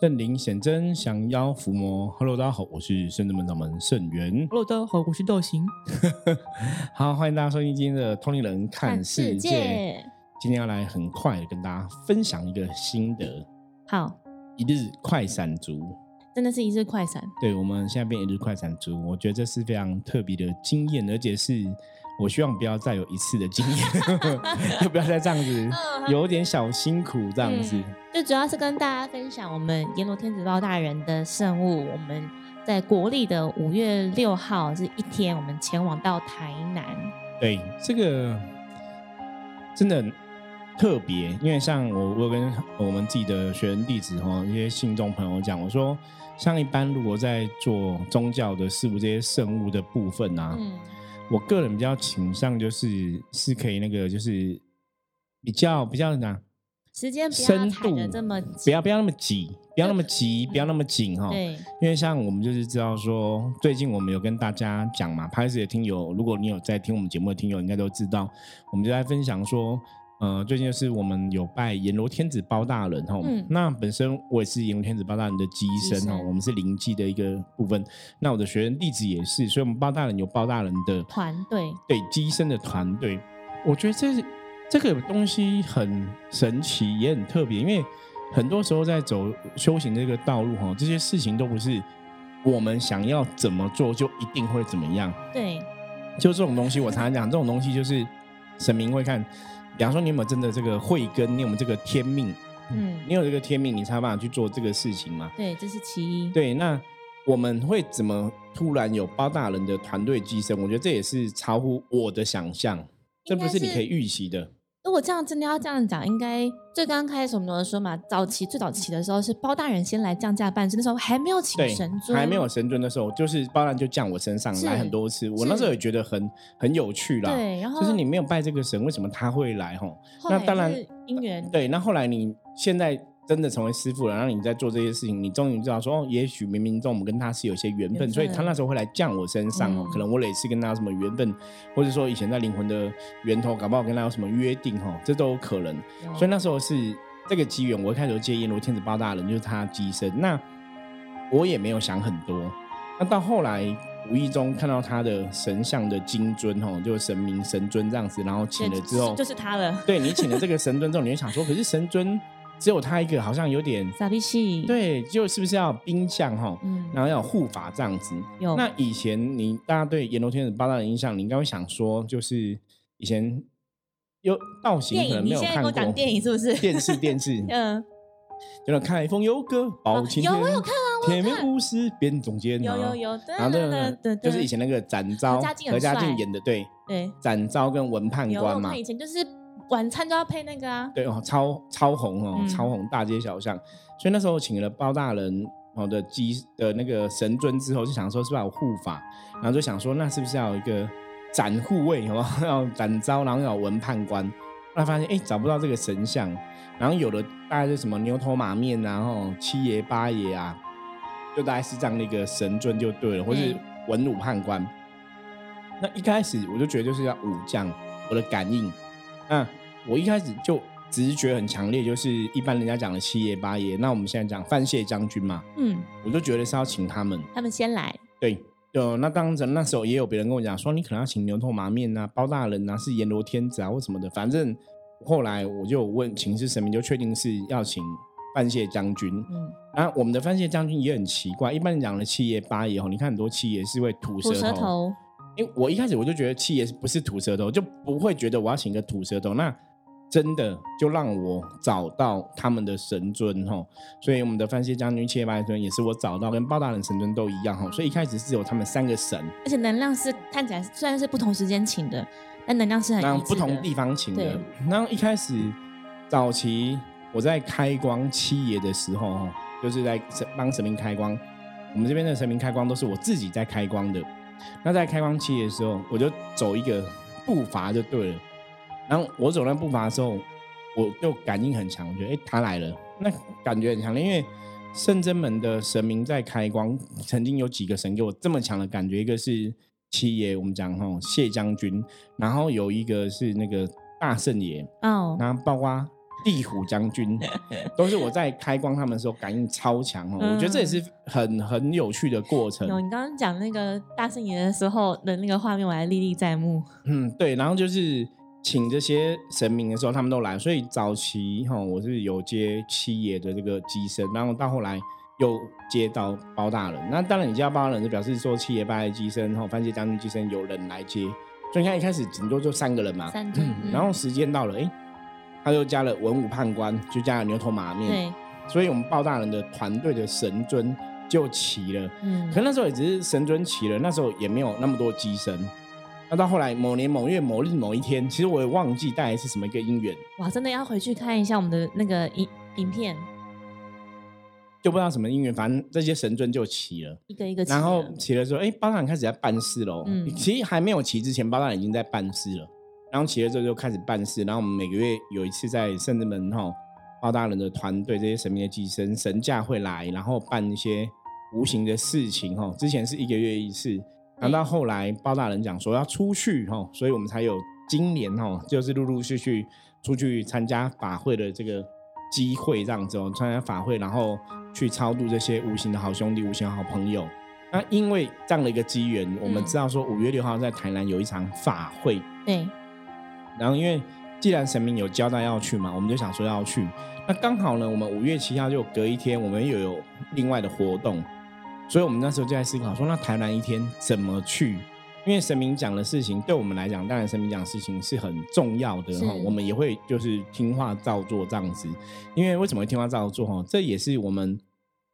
圣灵显真，降妖伏魔。Hello，大家好，我是圣真门掌门圣元。Hello，大家好，我是道行。好，欢迎大家收听今天的《通灵人看世界》。今天要来很快的跟大家分享一个心得：好，一日快闪族。真的是一日快闪。对，我们现在变一日快闪族，我觉得这是非常特别的经验，而且是我希望不要再有一次的经验，就不要再这样子，有点小辛苦这样子。嗯就主要是跟大家分享我们阎罗天子包大人的圣物，我们在国历的五月六号是一天，我们前往到台南。对，这个真的很特别，因为像我，我有跟我们自己的学生弟子哈，一些信众朋友讲，我说，像一般如果在做宗教的事物这些圣物的部分啊，嗯，我个人比较倾向就是是可以那个就是比较比较哪时间不要深度不，要不要那么急，不要那么急，不要那么紧哈。对，因为像我们就是知道说，最近我们有跟大家讲嘛，拍摄的听友，如果你有在听我们节目的听友，应该都知道，我们就在分享说，呃，最近就是我们有拜阎罗天子包大人哈，嗯。那本身我也是阎罗天子包大人的机身哦，我们是灵机的一个部分，那我的学生弟子也是，所以我们包大人有包大人的团队，对机身的团队，我觉得这是这个东西很神奇，也很特别，因为很多时候在走修行这个道路哈，这些事情都不是我们想要怎么做就一定会怎么样。对，就这种东西，我常常讲，这种东西就是神明会看，比方说你有没有真的这个慧根，你有没有这个天命，嗯，你有这个天命，你才有办法去做这个事情嘛。对，这是其一。对，那我们会怎么突然有包大人的团队跻身？我觉得这也是超乎我的想象，这不是你可以预期的。如果这样真的要这样讲，应该最刚开始我们有说嘛，早期最早期的时候是包大人先来降价办事，那时候还没有请神，尊，还没有神尊的时候，就是包大人就降我身上来很多次。我那时候也觉得很很有趣啦。对，然后就是你没有拜这个神，为什么他会来？吼，那当然是姻缘，对。那后来你现在真的成为师傅了，然后你在做这些事情，你终于知道说，哦，也许冥冥中我们跟他是有些缘分，所以他那时候会来降我身上哦。嗯可能我也是跟他有什么缘分，或者说以前在灵魂的源头，搞不好跟他有什么约定哦，这都有可能。有所以那时候是这个机缘，我一开始就接阎罗天子包大人，就是他机身。那我也没有想很多。那到后来无意中看到他的神像的金尊哦，就是神明神尊这样子，然后请了之后，就是他了，对你请了这个神尊之后，你会想说，可是神尊只有他一个，好像有点傻逼戏，，对，就是不是要有兵将哈，嗯，然后要有护法这样子。有。那以前你大家对阎罗天子八大人的印象，你应该会想说，就是以前有道行，可能没有看过。讲电影是不是？电视电视，嗯，就那开封有个包青天，有我有看啊铁面看。无私辨忠奸，有有有，然后这对个就是以前那个展昭何家劲演的，对，对。展昭跟文判官嘛。以前就是晚餐都要配那个啊，对哦，超超红哦，嗯超红，大街小巷。所以那时候请了包大人哦的机的那个神尊之后，就想说是不是要有护法，然后就想说那是不是要有一个展护卫，好？要展昭，然后要文判官。后来发现哎找不到这个神像，然后有的大概是什么牛头马面啊，然后七爷八爷啊，就大概是这样的一个神尊就对了，或是嗯文武判官。那一开始我就觉得就是要武将，我的感应。那我一开始就直觉很强烈，就是一般人家讲的七爷八爷，那我们现在讲范谢将军嘛，嗯，我就觉得是要请他们。他们先来，对，就那当然那时候也有别人跟我讲说，你可能要请牛头马面啊、包大人啊、是阎罗天子啊或什么的，反正后来我就有问请示神明，就确定是要请范谢将军。嗯，然后我们的范谢将军也很奇怪，一般人讲的七爷八爷哦，你看很多七爷是会吐吐舌头，舌头，因为我一开始我就觉得七爷不是吐舌头，就不会觉得我要请个吐舌头。那真的就让我找到他们的神尊哈，所以我们的范谢将军、七爷八爷尊也是我找到，跟包大人神尊都一样哈。所以一开始是有他们三个神，而且能量是看起来虽然是不同时间请的，但能量是很不同地方请的对。然后一开始早期我在开光七爷的时候哈，就是在神帮神明开光，我们这边的神明开光都是我自己在开光的。那在开光七爷的时候，我就走一个步伐就对了。然后我走那步伐的时候，我就感应很强，我觉得哎他来了，那感觉很强烈，因为圣真门的神明在开光，曾经有几个神给我这么强的感觉，一个是七爷，我们讲哈谢将军，然后有一个是那个大圣爷，哦，然后包括地虎将军，都是我在开光他们的时候感应超强哦。我觉得这也是很很有趣的过程。有你刚刚讲那个大圣爷的时候的那个画面，我还历历在目。嗯，对，然后就是请这些神明的时候，他们都来，所以早期哈我是有接七爷的这个机身，然后到后来又接到包大人。那当然，你接到包大人就表示说七爷拜机身，然后番茄将军机身有人来接，所以你看一开始顶多就三个人嘛，三 尊，然后时间到了，哎。他又加了文武判官，就加了牛头马面，对，所以我们包大人的团队的神尊就齐了。嗯，可那时候也只是神尊齐了，那时候也没有那么多机身。那到后来某年某月某日某一天，其实我也忘记大概是什么一个因缘。哇，真的要回去看一下我们的那个影影片，就不知道什么因缘，反正这些神尊就齐了，一个一个。然后齐了之后，哎，包大人开始在办事喽。嗯，其实还没有齐之前，包大人已经在办事了。然后起了之后就开始办事，然后我们每个月有一次在圣子门哈，包大人的团队这些神明的寄生神驾会来，然后办一些无形的事情哈。之前是一个月一次，然后到后来包大人讲说要出去哈，所以我们才有今年哈，就是陆陆续续出去参加法会的这个机会这样子哦，参加法会，然后去超度这些无形的好兄弟、无形的好朋友。那因为这样的一个机缘，我们知道说五月六号在台南有一场法会，对。然后，因为既然神明有交代要去嘛，我们就想说要去。那刚好呢，我们五月七号就隔一天，我们又有另外的活动，所以我们那时候就在思考说，那台南一天怎么去？因为神明讲的事情，对我们来讲，当然神明讲的事情是很重要的哈。我们也会就是听话照做这样子。因为为什么会听话照做哈？这也是我们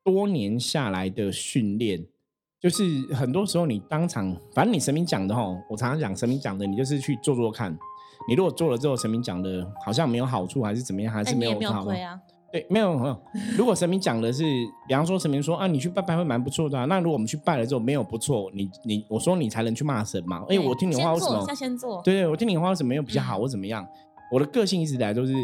多年下来的训练。就是很多时候你当场，反正你神明讲的哈，我常常讲神明讲的，你就是去做做看。你如果做了之后，神明讲的好像没有好处，还是怎么样，还是没有好啊？对，没有没有。如果神明讲的是，比方说神明说啊，你去拜拜会蛮不错的。那如果我们去拜了之后没有不错，你你我说你才能去骂神嘛？哎，我听你话为什么？要先做。对对，我听你话为什么没有比较好或怎么样？我的个性一直以来都是，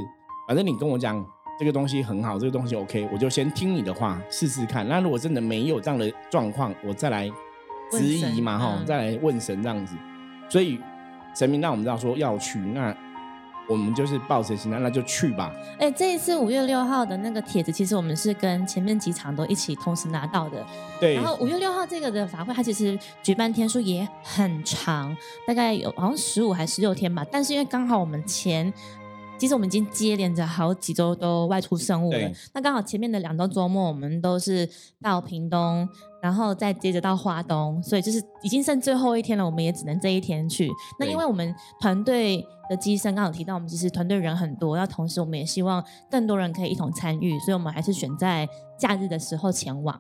反正你跟我讲这个东西很好，这个东西 OK，我就先听你的话试试看。那如果真的没有这样的状况，我再来质疑嘛哈，再来问神这样子。所以。神明让我们知道说要去，那我们就是抱着心态，那就去吧。哎，这一次五月六号的那个帖子，其实我们是跟前面几场都一起同时拿到的。对。然后五月六号这个的法会，它其实举办天数也很长，大概有好像十五还十六天吧。但是因为刚好我们前。其实我们已经接连着好几周都外出生物了。那刚好前面的两周周末，我们都是到屏东，然后再接着到花东，所以就是已经剩最后一天了。我们也只能这一天去。那因为我们团队的机身刚好提到，我们其实团队人很多，那同时我们也希望更多人可以一同参与，所以我们还是选在假日的时候前往。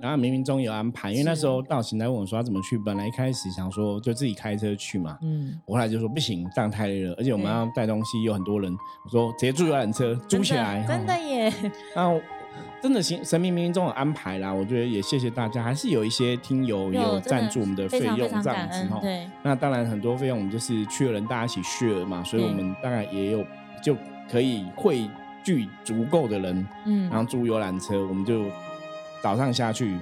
然后冥冥中有安排，因为那时候道行来问我说他怎么去，本来一开始想说就自己开车去嘛，嗯，我后来就说不行，这样太累了，而且我们要带东西，有很多人，我说直接租游览车租起来，真的耶。那真的行，神明冥冥中有安排啦，我觉得也谢谢大家，还是有一些听友有赞助我们的费用这样子哈。对，那当然很多费用我们就是去的人大家一起 share 嘛，所以我们大概也有就可以汇聚足够的人，嗯，然后租游览车，我们就。早上下去，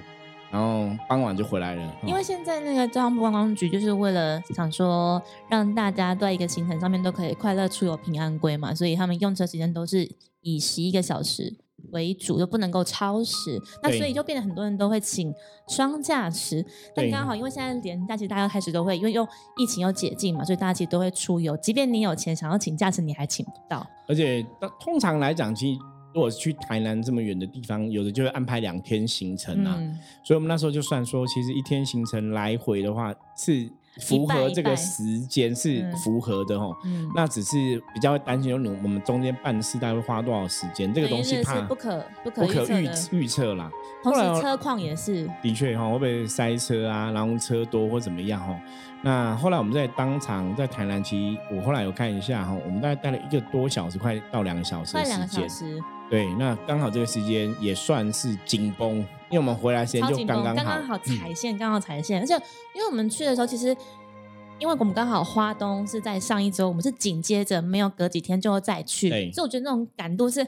然后傍晚就回来了。因为现在那个交通部观光局就是为了想说，让大家在一个行程上面都可以快乐出游、平安归嘛，所以他们用车时间都是以十一个小时为主，就不能够超时。那所以就变得很多人都会请双驾驶。但刚好因为现在连假期大家开始都会，因为又疫情又解禁嘛，所以大家其实都会出游。即便你有钱想要请驾驶，你还请不到。而且通常来讲，其实。如果去台南这么远的地方，有的就会安排两天行程啊，所以我们那时候就算说，其实一天行程来回的话是符合这个时间是符合的哦。那只是比较会担心，说我们中间办事大概会花多少时间，这个东西怕不可不可预预测啦。同时车况也是的确哈，会不会塞车啊，然后车多或怎么样哈？那后来我们在当场在台南，其实我后来有看一下哈，我们大概待了一个多小时，快到两个小时的时间。对，那刚好这个时间也算是紧绷，因为我们回来时间就刚刚好，刚刚好踩线，刚好踩线。而且因为我们去的时候，其实因为我们刚好花东是在上一周，我们是紧接着没有隔几天就会再去，所以我觉得那种感度是，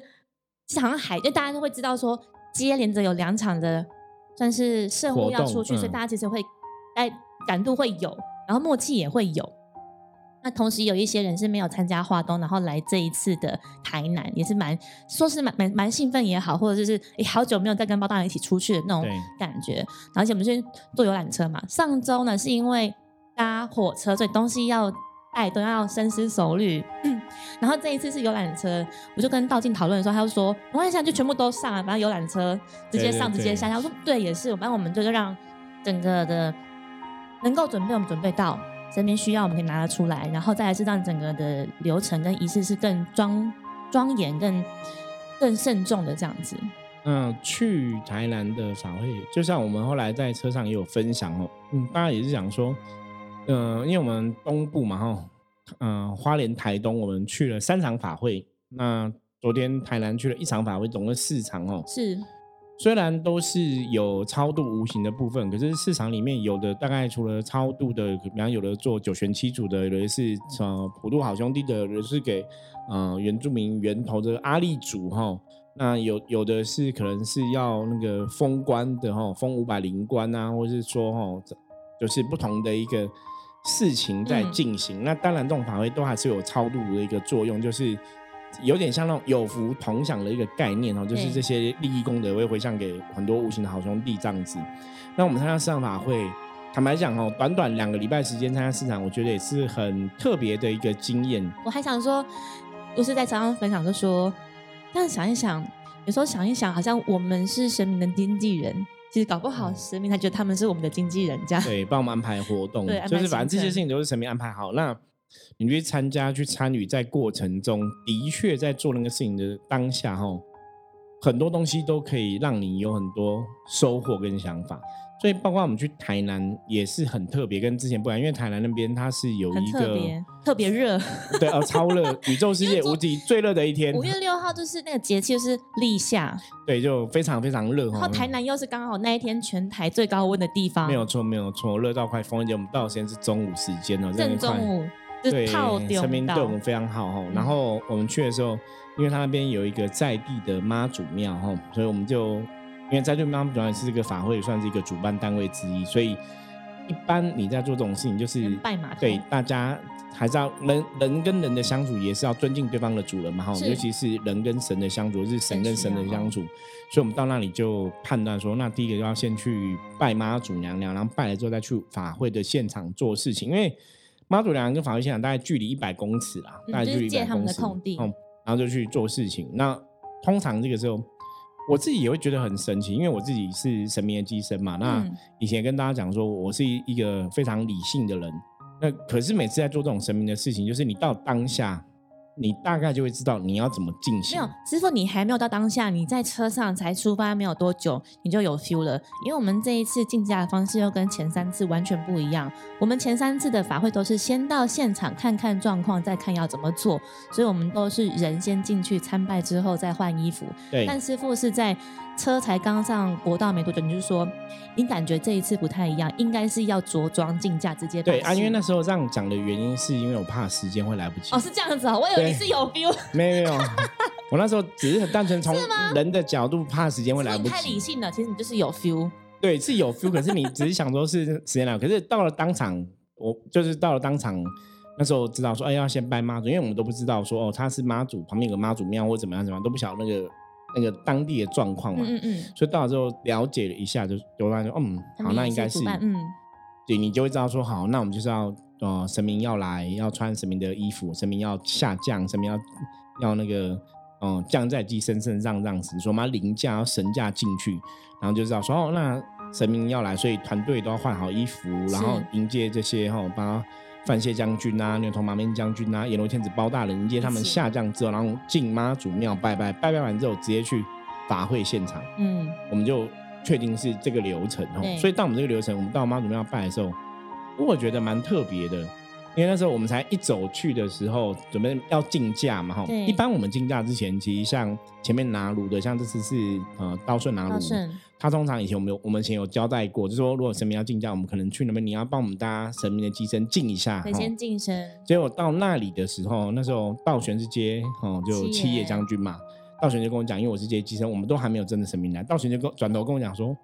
好像海，就大家都会知道说接连着有两场的算是圣物要出去，所以大家其实会哎感度会有，然后默契也会有。那同时有一些人是没有参加华东，然后来这一次的台南，也是蛮说是蛮蛮蛮兴奋也好，或者就是诶好久没有再跟包大人一起出去的那种感觉。而且我们去坐游览车嘛，上周呢是因为搭火车，所以东西要带都要深思熟虑。然后这一次是游览车，我就跟道静讨论的时候，他就说没关系啊，就全部都上啊，反正游览车直接上直接下。他说对，也是，反正我们就是让整个的能够准备，我们准备到。身边需要我们可以拿得出来，然后再来是让整个的流程跟仪式是更庄庄严、更更慎重的这样子。嗯，去台南的法会，就像我们后来在车上也有分享哦，嗯，大家也是想说，嗯、因为我们东部嘛哈，嗯、花莲、台东我们去了三场法会，那昨天台南去了一场法会，总共四场哦。是，虽然都是有超度无形的部分，可是市场里面有的大概除了超度的，比方有的做九玄七祖的，有的是呃普渡好兄弟的，有的是给呃原住民源头的阿力祖哈。那有有的是可能是要那个封官的哈，封五百灵官啊，或是说哈，这就是不同的一个事情在嗯进行。那当然，这种法会都还是有超度的一个作用，就是有点像那种有福同享的一个概念哦，就是对这些利益功德会回向给很多无形的好兄弟这样子。那我们参加市场法会，坦白讲哦，短短两个礼拜时间参加市场，我觉得也是很特别的一个经验。我还想说，不是在常常分享，就说，但想一想，有时候想一想，好像我们是神明的经纪人，其实搞不好神明他觉得他们是我们的经纪人，这样。对，帮我们安排活动，对就是反正这些事情都是神明安排好。那你去参加、去参与，在过程中的确在做那个事情的当下，哈，很多东西都可以让你有很多收获跟想法。所以，包括我们去台南也是很特别，跟之前不一样，因为台南那边它是有一个特别，热。对哦，超热，宇宙世界无敌最热的一天，五月六号就是那个节气，就是立夏，对，就非常非常热哈。然后台南又是刚好那一天全台最高温的地方，没有错，没有错，热到快疯了。而且我们到的时间是中午时间哦，正中午就对，是套丢陈明对我们，非常好哈。嗯然后我们去的时候，因为他那边有一个在地的妈祖庙哈，所以我们就因为在地妈祖庙也是这个法会，算是一个主办单位之一，所以一般你在做这种事情，就是拜码头对大家还是要人人跟人的相处，也是要尊敬对方的主人嘛哈，尤其是人跟神的相处，是神跟神的相处。所以我们到那里就判断说，那第一个就要先去拜妈祖娘娘，然后拜了之后再去法会的现场做事情，因为妈祖娘娘跟法会现场大概距离一百公尺啦，嗯大概距离100就是借他们的公尺嗯，然后就去做事情。那通常这个时候，我自己也会觉得很神奇，因为我自己是神明的机身嘛。那嗯以前跟大家讲说，我是一个非常理性的人，那可是每次在做这种神明的事情，就是你到当下，你大概就会知道你要怎么进行。没有，师傅，你还没有到当下，你在车上才出发没有多久，你就有 feel 了。因为我们这一次竞价的方式又跟前三次完全不一样。我们前三次的法会都是先到现场看看状况，再看要怎么做，所以我们都是人先进去参拜之后再换衣服。对，但师傅是在车才刚上国道没多久，你就说你感觉这一次不太一样，应该是要着装竞价直接拜对啊，因为那时候这样讲的原因，是因为我怕时间会来不及。哦是这样子哦，我以为你是有 feel，没有没有，我那时候只是很单纯从 人的角度怕时间会来不及。太理。性了，其实你就是有 feel。对，是有 feel，可是你只是想说是时间来，可是到了当场，我就是到了当场，那时候知道说，哎，要先拜妈祖，因为我们都不知道说，哦，他是妈祖旁边有个妈祖庙或怎么样怎么样，都不晓得那个那个当地的状况嘛。嗯嗯嗯，所以到了之后了解了一下，就就发现说，嗯，好，那应该是嗯，对你就会知道说，好，那我们就是要呃，神明要来，要穿神明的衣服，神明要下降，神明要要那个嗯、呃降在鸡身身上这样子，说我们要凌驾，要神驾进去，然后就知道说哦，那神明要来，所以团队都要换好衣服，然后迎接这些哈，帮、他范谢将军啊、牛头马面将军啊、阎罗天子包大人迎接他们下降之后，然后进妈祖庙拜拜，拜拜完之后直接去法会现场。嗯，我们就确定是这个流程哦。所以到我们这个流程，我们到妈祖庙拜的时候，我觉得蛮特别的，因为那时候我们才一走去的时候，准备要竞价嘛哈。对一般我们竞价之前，其实像前面拿炉的，像这次是呃刀顺拿炉他通常以前我们有我们以前有交代过，就是说如果神明要竞价，我们可能去那边，你要帮我们搭神明的机身敬一下得哈。先晋升，结果到那里的时候，那时候道玄是接哦，就七叶将军嘛。道玄就跟我讲，因为我是接机身，我们都还没有真的神明来。道玄就跟转头跟我讲说，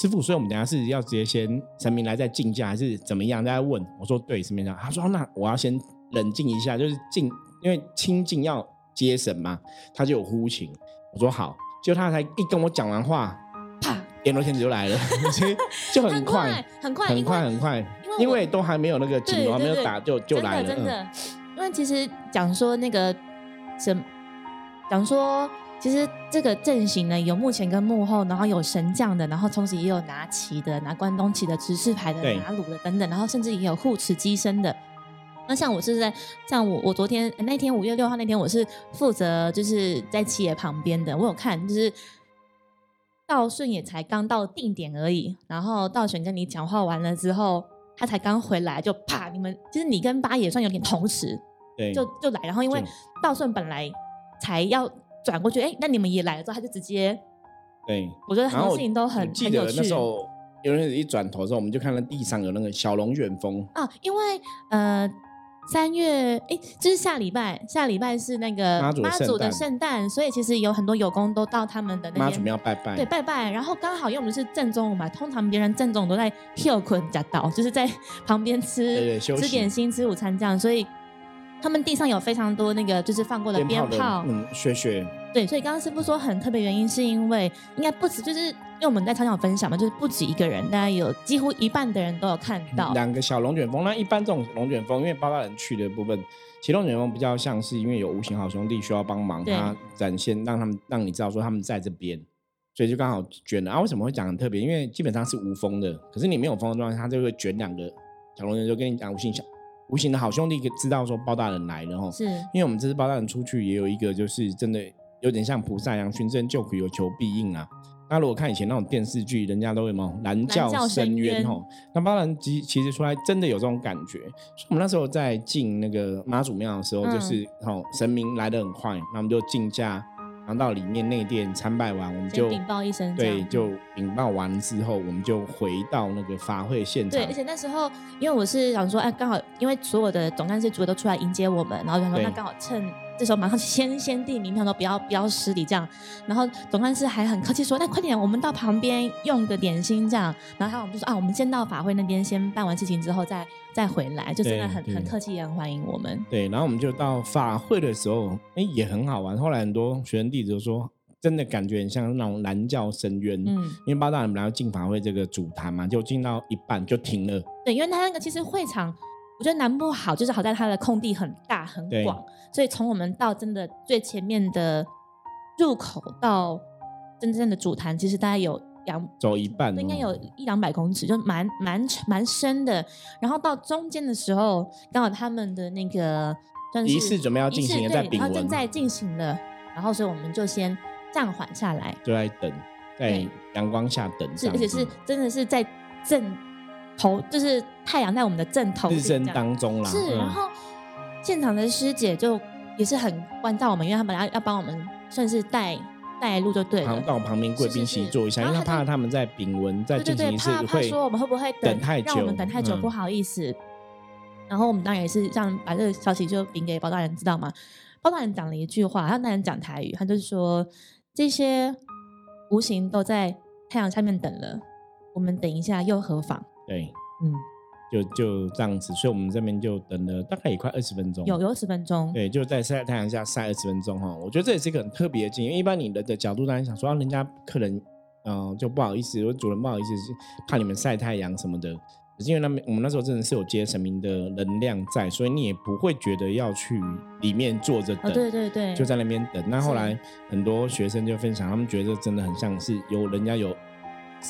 师傅，所以我们等下是要直接先神明来再竞价，还是怎么样？大家问我说对，神明讲，他说那我要先冷静一下，就是静，因为清静要接神嘛，他就有呼请。我说好，就他才一跟我讲完话，啪，阎罗天子就来了，所以就很快，很快，很快，很快，因为都还没有那个警还没有打，就就来了，真的。因为其实讲说那个什，讲说。其实这个阵型呢，有幕前跟幕后，然后有神将的，然后同时也有拿旗的、拿关东旗的、执事牌的、拿鲁的等等，然后甚至也有护持机身的。那像我是在像我我昨天那天五月六号那天，我是负责就是在七爷旁边的，我有看，就是道顺也才刚到定点而已，然后道玄跟你讲话完了之后，他才刚回来，就啪，你们其实你跟八爷算有点同时，对，就就来，然后因为道顺本来才要。转过去，哎，那你们也来了之后，他就直接，对，我觉得很多事情都很记得那时候，有人一转头的时候，我们就看到地上有那个小龙卷风啊，因为呃三月，哎，就是下礼拜，下礼拜是那个妈祖的圣诞，所以其实有很多有功都到他们的那妈祖庙拜拜，对，拜拜，然后刚好因为我们是正中午嘛，通常别人正中午都在休困家岛，就是在 旁边吃吃点心、吃午餐这样，所以。他们地上有非常多那个就是放过的鞭炮，嗯，雪雪。对，所以刚刚师傅说很特别原因，是因为应该不止，就是因为我们在场上分享嘛，就是不止一个人，大概有几乎一半的人都有看到两个小龙卷风。那一般这种龙卷风，因为八大人去的部分，其实龙卷风比较像是因为有无形好兄弟需要帮忙，他展现让他们让你知道说他们在这边，所以就刚好卷了。啊，为什么会讲很特别？因为基本上是无风的，可是你没有风的状态，他就会卷两个小龙卷，就跟你讲无形小。无形的好兄弟知道说包大人来了哈，是因为我们这次包大人出去也有一个就是真的有点像菩萨一样寻声救苦有求必应啊。那如果看以前那种电视剧，人家都会什么蓝教深渊吼，那包大人其其实出来真的有这种感觉。所以我们那时候在进那个妈祖庙的时候，就是哦神明来的很快，那我们就进驾。然后到里面内殿参拜完，我们就禀报一声，对，就禀报完之后，我们就回到那个法会现场。对，而且那时候，因为我是想说，哎，刚好因为所有的总干事组都出来迎接我们，然后想说，那刚好趁。这时候马上先先递名片，说不要不要失礼这样。然后总干事还很客气说：“那快点，我们到旁边用个点心这样。”然后他我们就说：“啊，我们先到法会那边先办完事情之后再再回来。”就真的很很客气，也很欢迎我们。对，然后我们就到法会的时候，哎，也很好玩。后来很多学生弟子都说，真的感觉很像那种蓝教深渊。嗯，因为八大人本来要进法会这个主坛嘛，就进到一半就停了。对，因为他那个其实会场。我觉得南部好，就是好在它的空地很大很广，所以从我们到真的最前面的入口到真正的主坛，其实大概有两走一半，应该有一两百公尺，就蛮蛮蛮深的。然后到中间的时候，刚好他们的那个仪式准备要进行，在然后正在进行了，然后所以我们就先暂缓下来，就在等，在阳光下等，是而且是真的是在正。头就是太阳在我们的正头身当中啦，是。然后现场的师姐就也是很关照我们，因为他们要要帮我们算是带带路就对了。到旁边贵宾席坐一下，因为他怕他们在丙文在进行仪式会说我们会不会等太久，让我们等太久不好意思。然后我们当然也是这样把这个消息就禀给包大人知道嘛。包大人讲了一句话，他那人讲台语，他就是说这些无形都在太阳下面等了，我们等一下又何妨？对，嗯，就就这样子，所以我们这边就等了大概也快二十分钟，有有二十分钟，对，就在晒太阳下晒二十分钟哈。我觉得这也是一个很特别的经验，因为一般你的的角度当然想说，啊，人家客人，嗯，就不好意思，我主人不好意思，怕你们晒太阳什么的。可是因为那边我们那时候真的是有接神明的能量在，所以你也不会觉得要去里面坐着等，对对对，就在那边等。那后来很多学生就分享，他们觉得真的很像是有人家有。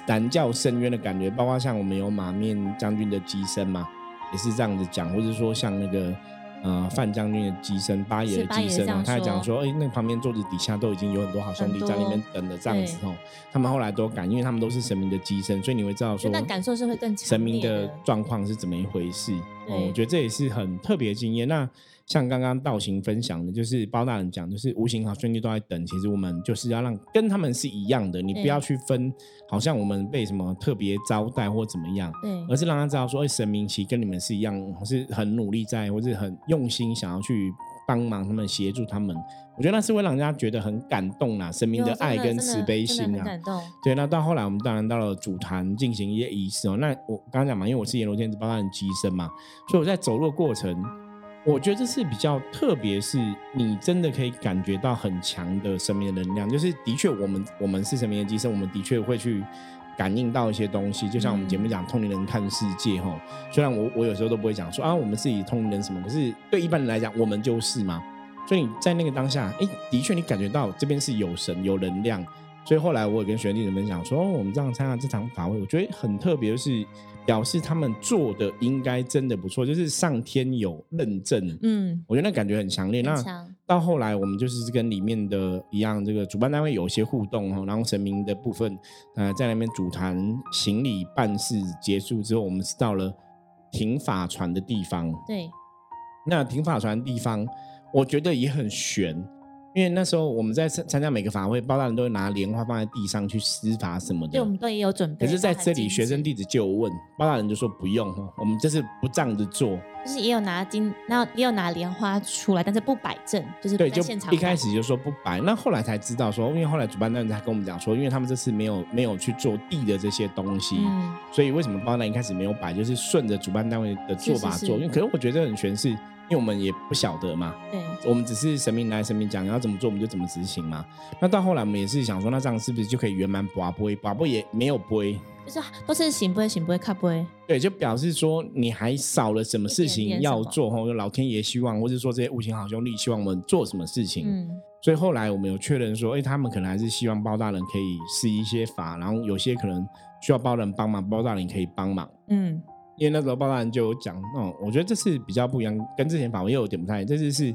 南教深渊的感觉，包括像我们有马面将军的机身嘛，也是这样子讲，或者说像那个呃范将军的机身、八爷的机身啊，他还讲说，哎，那旁边桌子底下都已经有很多好兄弟在那边等了这样子哦。他们后来都敢，因为他们都是神明的机身，所以你会知道说，那感受是会更神明的状况是怎么一回事。哦，我觉得这也是很特别的经验。那像刚刚道行分享的，就是包大人讲，就是无形好兄弟都在等。其实我们就是要让跟他们是一样的，你不要去分，好像我们被什么特别招待或怎么样，对，而是让他知道说，哎，神明其实跟你们是一样，是很努力在，或是很用心想要去帮忙他们，协助他们。我觉得那是会让人家觉得很感动啊，神明的爱跟慈悲心啊。感动。对，那到后来我们当然到了主坛进行一些仪式哦。那我刚刚讲嘛，因为我是阎罗天子包大人机身嘛，所以我在走路的过程。我觉得这是比较特别，是你真的可以感觉到很强的生命的能量。就是的确，我们我们是神明的机身，我们的确会去感应到一些东西。就像我们节目讲，通灵人看世界哈。虽然我我有时候都不会讲说啊，我们自己通灵人什么，可是对一般人来讲，我们就是嘛。所以你在那个当下，哎，的确你感觉到这边是有神有能量。所以后来我也跟学弟人分享说，我们这样参加这场法会，我觉得很特别，是。表示他们做的应该真的不错，就是上天有认证，嗯，我觉得那感觉很强烈。那到后来我们就是跟里面的一样，这个主办单位有一些互动哈，然后神明的部分，呃，在那边主坛行礼办事结束之后，我们是到了停法船的地方。对，那停法船的地方，我觉得也很悬。因为那时候我们在参参加每个法会，包大人都会拿莲花放在地上去施法什么的。对，我们都也有准备。可是在这里，学生弟子就有问包大人，就说不用哈，我们这是不这样子做。就是也有拿金，那也有拿莲花出来，但是不摆正，就是对，就。一开始就说不摆，那后来才知道说，因为后来主办单位才跟我们讲说，因为他们这次没有没有去做地的这些东西，所以为什么包大人一开始没有摆，就是顺着主办单位的做法做。因为可是我觉得很玄是。因为我们也不晓得嘛，对，我们只是神明来神明讲要怎么做，我们就怎么执行嘛。那到后来我们也是想说，那这样是不是就可以圆满拔杯？拔杯也没有杯，就是都是行杯行杯卡杯。对，就表示说你还少了什么事情要做哈。老天爷希望，或者说这些五行好兄弟希望我们做什么事情。嗯，所以后来我们有确认说，哎，他们可能还是希望包大人可以施一些法，然后有些可能需要包大人帮忙，包大人可以帮忙。嗯。因为那时候包大人就有讲，哦，我觉得这次比较不一样，跟之前法文又有点不太一样。这次是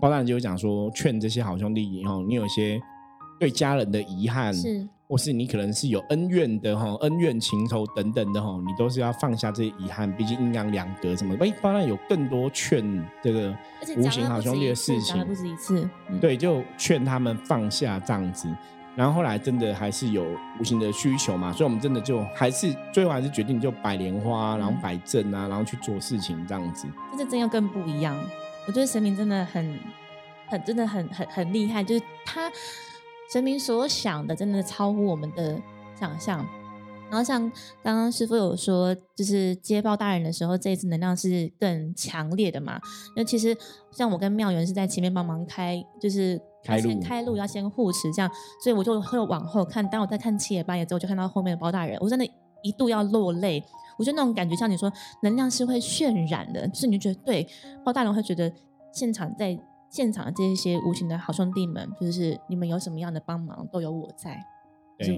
包大人就有讲说，劝这些好兄弟以后，你有些对家人的遗憾，是，或是你可能是有恩怨的哈，恩怨情仇等等的哈，你都是要放下这些遗憾。毕竟阴阳两隔什么，哎，包大人有更多劝这个无形好兄弟的事情，不止一次，对，就劝他们放下这样子。然后后来真的还是有无形的需求嘛，所以我们真的就还是最后还是决定就摆莲花，然后摆阵啊，然后去做事情这样子。这真要更不一样。我觉得神明真的很很真的很很很厉害，就是他神明所想的真的超乎我们的想象。然后像刚刚师傅有说，就是接报大人的时候，这一次能量是更强烈的嘛？因为其实像我跟妙元是在前面帮忙开，就是开路开路要先护持这样，所以我就会往后看。当我在看七爷八爷之后，就看到后面的包大人，我真的一度要落泪。我觉得那种感觉，像你说，能量是会渲染的，就是你就觉得对包大人会觉得现场在现场的这些无形的好兄弟们，就是你们有什么样的帮忙，都有我在。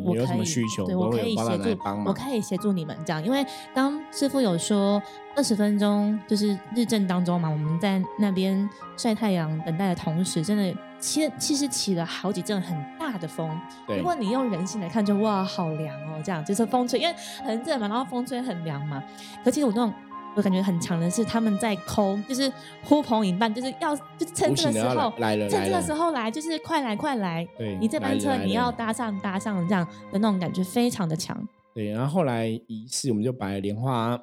我有什么需求，对我可以协助，我可以协助你们这样。因为刚师傅有说二十分钟就是日正当中嘛，我们在那边晒太阳等待的同时，真的其其实起了好几阵很大的风。如果你用人性来看，就哇好凉哦，这样就是风吹，因为很热嘛，然后风吹很凉嘛。可其实我那种。我感觉很强的是他们在抠，就是呼朋引伴，就是要就是趁这个时候来了，趁这个时候来，就是快来快来，对，你这班车你要搭上搭上这样的那种感觉非常的强。对，然后后来仪式我们就摆了莲花，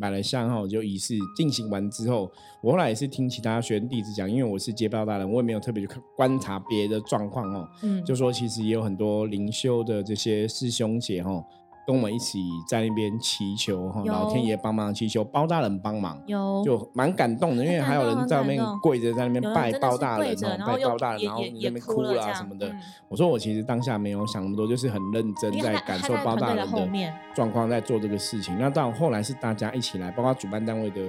摆了香哈，就仪式进行完之后，我后来也是听其他学生弟子讲，因为我是接报大人，我也没有特别去观察别的状况哦，嗯，就说其实也有很多灵修的这些师兄姐哈。跟我们一起在那边祈求哈，老天爷帮忙祈求包大人帮忙，有就蛮感动的，因为还有人在那边跪着在那边拜包大人，然后拜包大人，然后在那边哭了什么的。我说我其实当下没有想那么多，就是很认真在感受包大人的状况，在做这个事情。那到后来是大家一起来，包括主办单位的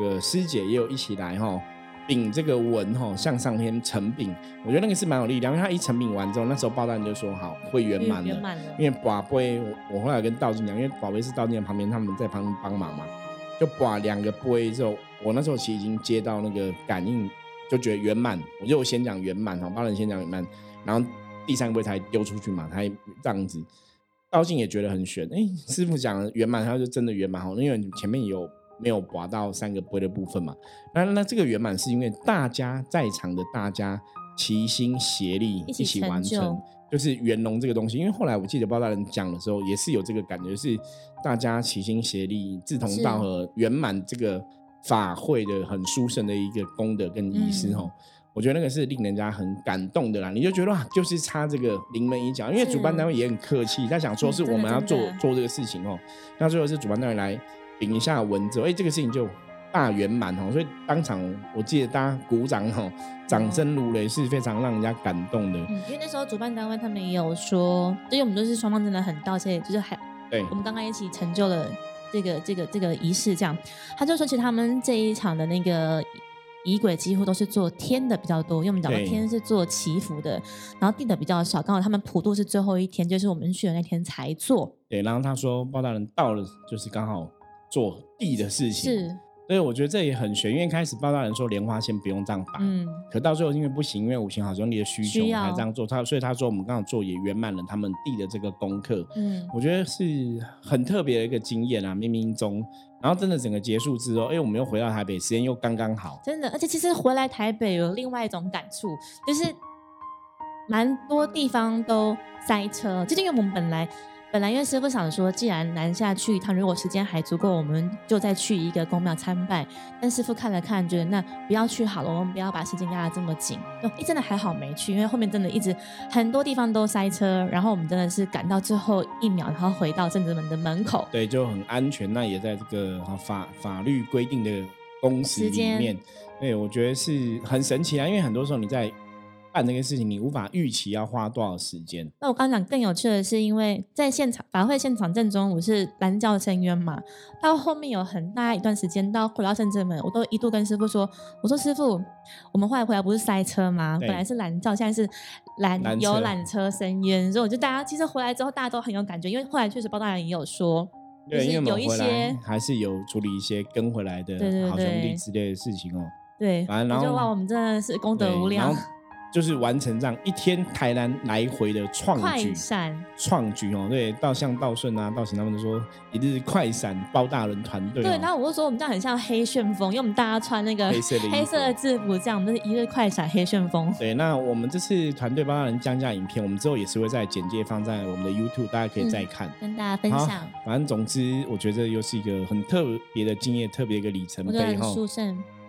呃师姐也有一起来哈。饼这个文哈向上天成饼，我觉得那个是蛮有力量，因为它一成饼完之后，那时候报单就说好会圆满了，因为宝贝我后来跟道静讲，因为宝贝是道静旁边，他们在旁帮忙嘛，就把两个杯之后，我那时候其实已经接到那个感应，就觉得圆满，我就先讲圆满哈，帮人先讲圆满，然后第三个杯才丢出去嘛，他这样子，道静也觉得很悬，哎，师傅讲圆满，他就真的圆满哈，因为前面有。没有拔到三个杯的部分嘛？那那这个圆满是因为大家在场的大家齐心协力一起完成，就是圆融这个东西。因为后来我记得包大人讲的时候，也是有这个感觉，是大家齐心协力、志同道合，圆满这个法会的很殊胜的一个功德跟仪式哦。我觉得那个是令人家很感动的啦。你就觉得哇，就是差这个临门一脚，因为主办单位也很客气，他想说是我们要做做这个事情哦。那最后是主办单位来。禀一下文字，哎，这个事情就大圆满哦，所以当场我记得大家鼓掌哦，掌声如雷，是非常让人家感动的。嗯，因为那时候主办单位他们也有说，因为我们都是双方真的很道歉，就是还对我们刚刚一起成就了这个这个这个仪式，这样他就说，其实他们这一场的那个。仪轨几乎都是做天的比较多，因为我们讲的天是做祈福的，然后地的比较少。刚好他们普渡是最后一天，就是我们去的那天才做。对，然后他说包大人到了，就是刚好做地的事情。是。所以我觉得这也很玄，因为开始报道人说莲花先不用这样摆，嗯，可到最后因为不行，因为五行好兄弟的需求才这样做。他所以他说我们刚好做也圆满了他们地的这个功课，嗯，我觉得是很特别的一个经验啊，冥冥中。然后真的整个结束之后，哎，我们又回到台北，时间又刚刚好。真的，而且其实回来台北有另外一种感触，就是蛮多地方都塞车，就是因为我们本来。本来因为师傅想说，既然南下去一趟，如果时间还足够，我们就再去一个宫庙参拜。但师傅看了看，觉得那不要去好了，我们不要把时间压得这么紧。哎，真的还好没去，因为后面真的一直很多地方都塞车，然后我们真的是赶到最后一秒，然后回到正直门的门口。对，就很安全。那也在这个法法律规定的工时里面。对，我觉得是很神奇啊，因为很多时候你在。办那个事情，你无法预期要花多少时间。那我刚讲更有趣的是，因为在现场法会现场正中我是蓝教深渊嘛，到后面有很大一段时间到回到圣正门，我都一度跟师傅说：“我说师傅，我们后来回来不是塞车吗？本来是蓝教，现在是蓝游览车深渊。”所以我就大家其实回来之后，大家都很有感觉，因为后来确实包大人也有说，对，因为有一些还是有处理一些跟回来的好兄弟之类的事情哦。对，反正然后哇，我们真的是功德无量。就是完成这样一天台南来回的创举，创举哦，对，到像道顺啊，道行他们都说一日快闪包大人团队。对，然后我就说我们这样很像黑旋风，因为我们大家穿那个黑色的黑色的制服，这样我们是一日快闪黑旋风。对，那我们这次团队包大人降价影片，我们之后也是会在简介放在我们的 YouTube，大家可以再看，跟大家分享。反正总之，我觉得又是一个很特别的经验，特别一个里程碑哈。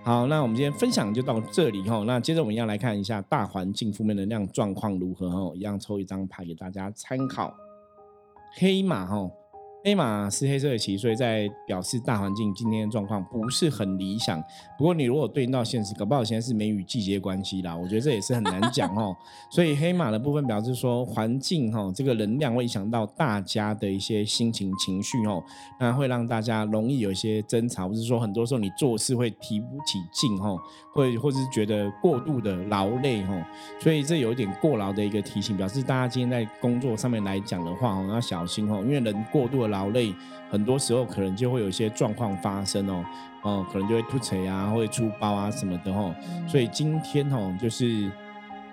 好，那我们今天分享就到这里哈。那接着我们要来看一下大环境负面能量状况如何哈，一样抽一张牌给大家参考。黑马哈。黑马是黑色的旗，所以在表示大环境今天的状况不是很理想。不过你如果对应到现实，搞不好现在是梅雨季节关系啦，我觉得这也是很难讲哦。所以黑马的部分表示说，环境哈这个能量会影响到大家的一些心情情绪哦，那会让大家容易有一些争吵，或是说很多时候你做事会提不起劲哦，会或是觉得过度的劳累哦，所以这有一点过劳的一个提醒，表示大家今天在工作上面来讲的话哦，要小心哦，因为人过度的劳。劳累，很多时候可能就会有一些状况发生哦，哦，可能就会吐血啊，会出包啊什么的哦。所以今天哦，就是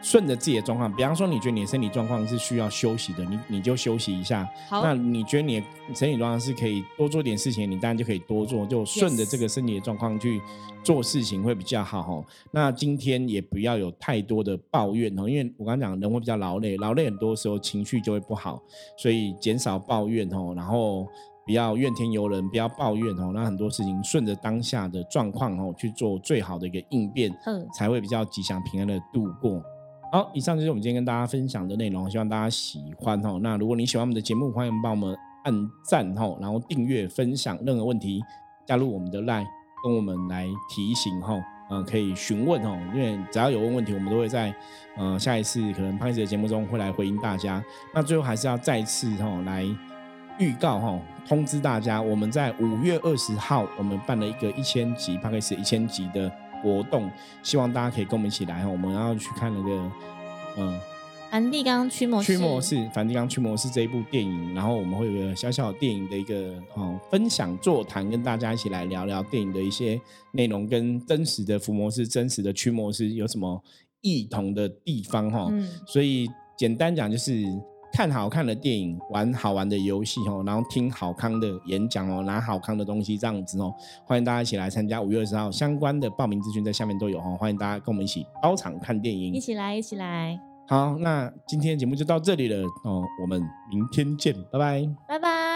顺着自己的状况，比方说你觉得你的身体状况是需要休息的，你你就休息一下。那你觉得你的身体状况是可以多做点事情，你当然就可以多做，就顺着这个身体的状况去做事情会比较好哦。那今天也不要有太多的抱怨哦，因为我刚刚讲人会比较劳累，劳累很多时候情绪就会不好，所以减少抱怨哦，然后不要怨天尤人，不要抱怨哦。那很多事情顺着当下的状况哦去做最好的一个应变，嗯，才会比较吉祥平安的度过。好，以上就是我们今天跟大家分享的内容，希望大家喜欢哦。那如果你喜欢我们的节目，欢迎帮我们按赞哦，然后订阅、分享。任何问题加入我们的 line，跟我们来提醒哈，嗯，可以询问哦。因为只要有问问题，我们都会在呃下一次可能拍摄的节目中会来回应大家。那最后还是要再次哈来预告哈，通知大家，我们在五月二十号，我们办了一个一千集拍摄一千集的。活动，希望大家可以跟我们一起来。我们要去看那个，嗯，梵蒂冈驱魔驱魔士，梵蒂冈驱魔士这一部电影。然后我们会有个小小的电影的一个哦分享座谈，跟大家一起来聊聊电影的一些内容，跟真实的伏魔师、真实的驱魔师有什么异同的地方哈。所以简单讲就是。看好看的电影，玩好玩的游戏哦，然后听好康的演讲哦，拿好康的东西这样子哦，欢迎大家一起来参加五月二十号相关的报名资讯在下面都有哦，欢迎大家跟我们一起包场看电影，一起来，一起来。好，那今天节目就到这里了哦，我们明天见，拜拜，拜拜。